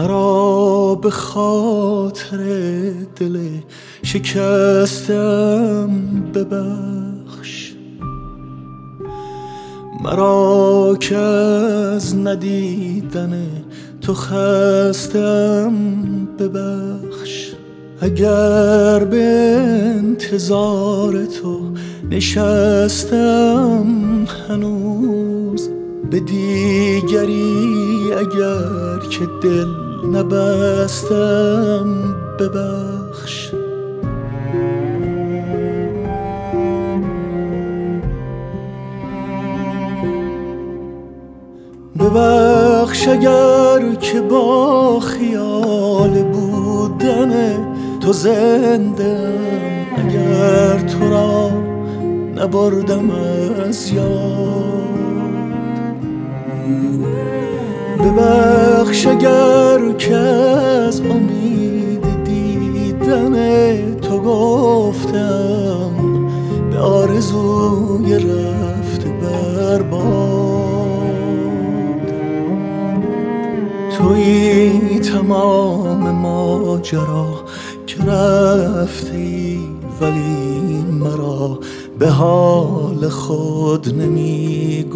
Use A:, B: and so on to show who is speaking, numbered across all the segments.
A: مرا به خاطر دل شکستم ببخش. مرا که از ندیدن تو خستم ببخش. اگر به انتظار تو نشستم هنوز به دیگری اگر که دل نبستم ببخش. ببخش اگر که با خیال بودن تو زنده اگر تو را نبردم از یاد. ببخش اگر از امید دیدن تو گفتم به آرزوی رفت برباد توی تمام ماجرا که رفتی ولی مرا به حال خود نمی‌گذاری.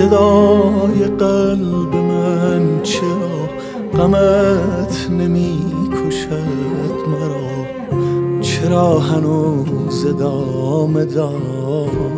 A: صدای قلب من چرا غمت نمی کشد مرا؟ چرا هنوز ادامه داری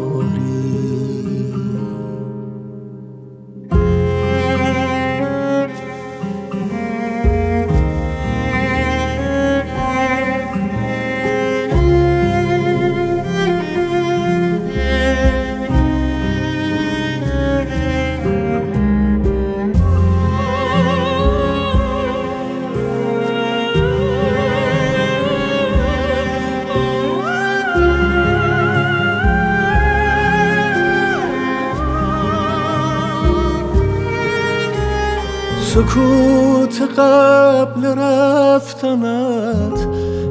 A: سکوت قبل رفتنت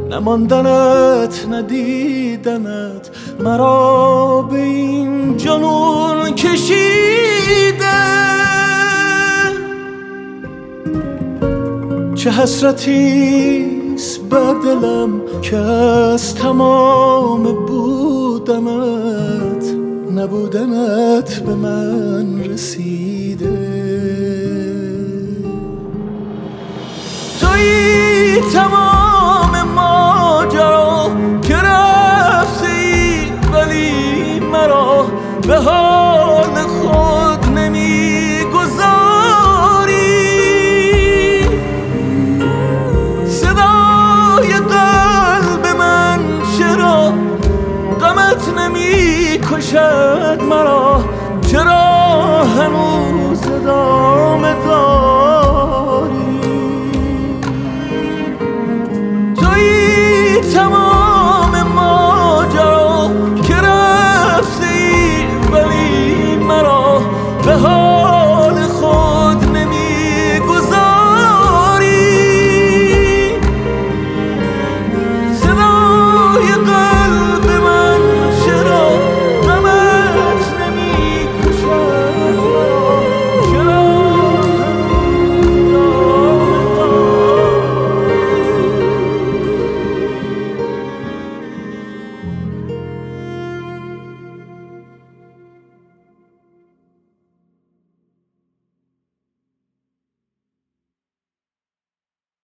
A: نماندنت ندیدنت مرا به این جنون کشیده. چه حسرتیست بر دلم که از تمام بودنت نبودنت به من رسیده مرا چرا هنوز دار